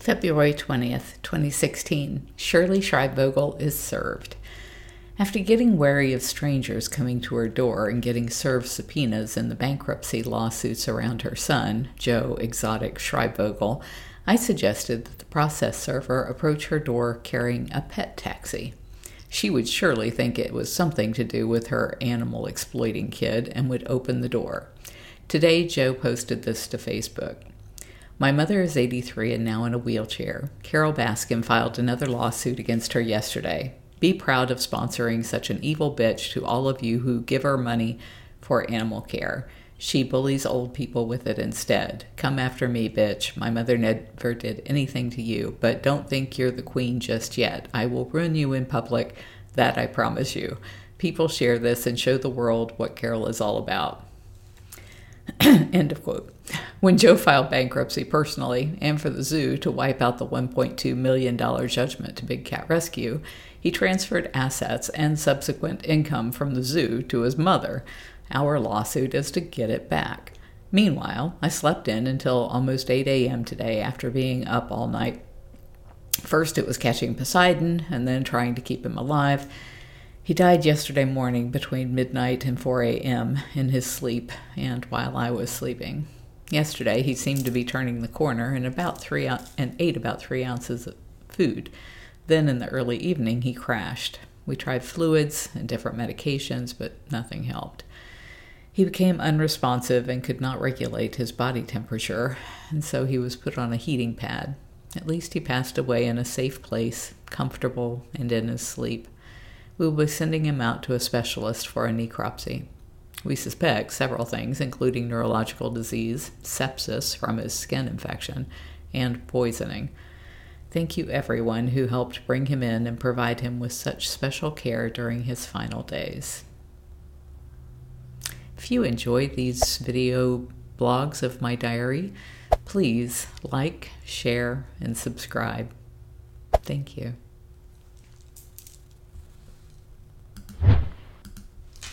February 20th, 2016. Shirley Schreibvogel is served. After getting wary of strangers coming to her door and getting served subpoenas in the bankruptcy lawsuits around her son, Joe Exotic Schreibvogel, I suggested that the process server approach her door carrying a pet taxi. She would surely think it was something to do with her animal exploiting kid and would open the door. Today, Joe posted this to Facebook. My mother is 83 and now in a wheelchair. Carole Baskin filed another lawsuit against her yesterday. Be proud of sponsoring such an evil bitch to all of you who give her money for animal care. She bullies old people with it instead. Come after me, bitch. My mother never did anything to you, but don't think you're the queen just yet. I will ruin you in public, that I promise you. People share this and show the world what Carole is all about. End of quote. When Joe filed bankruptcy personally and for the zoo to wipe out the $1.2 million judgment to Big Cat Rescue, he transferred assets and subsequent income from the zoo to his mother. Our lawsuit is to get it back. Meanwhile, I slept in until almost 8 a.m. today after being up all night. First, it was catching Poseidon and then trying to keep him alive. He died yesterday morning between midnight and 4 a.m. in his sleep and while I was sleeping. Yesterday, he seemed to be turning the corner and about three and ate about three ounces of food. Then, in the early evening, he crashed. We tried fluids and different medications, but nothing helped. He became unresponsive and could not regulate his body temperature, and so he was put on a heating pad. At least he passed away in a safe place, comfortable and in his sleep. We will be sending him out to a specialist for a necropsy. We suspect several things, including neurological disease, sepsis from his skin infection, and poisoning. Thank you, everyone who helped bring him in and provide him with such special care during his final days. If you enjoyed these video blogs of my diary, please like, share, and subscribe. Thank you.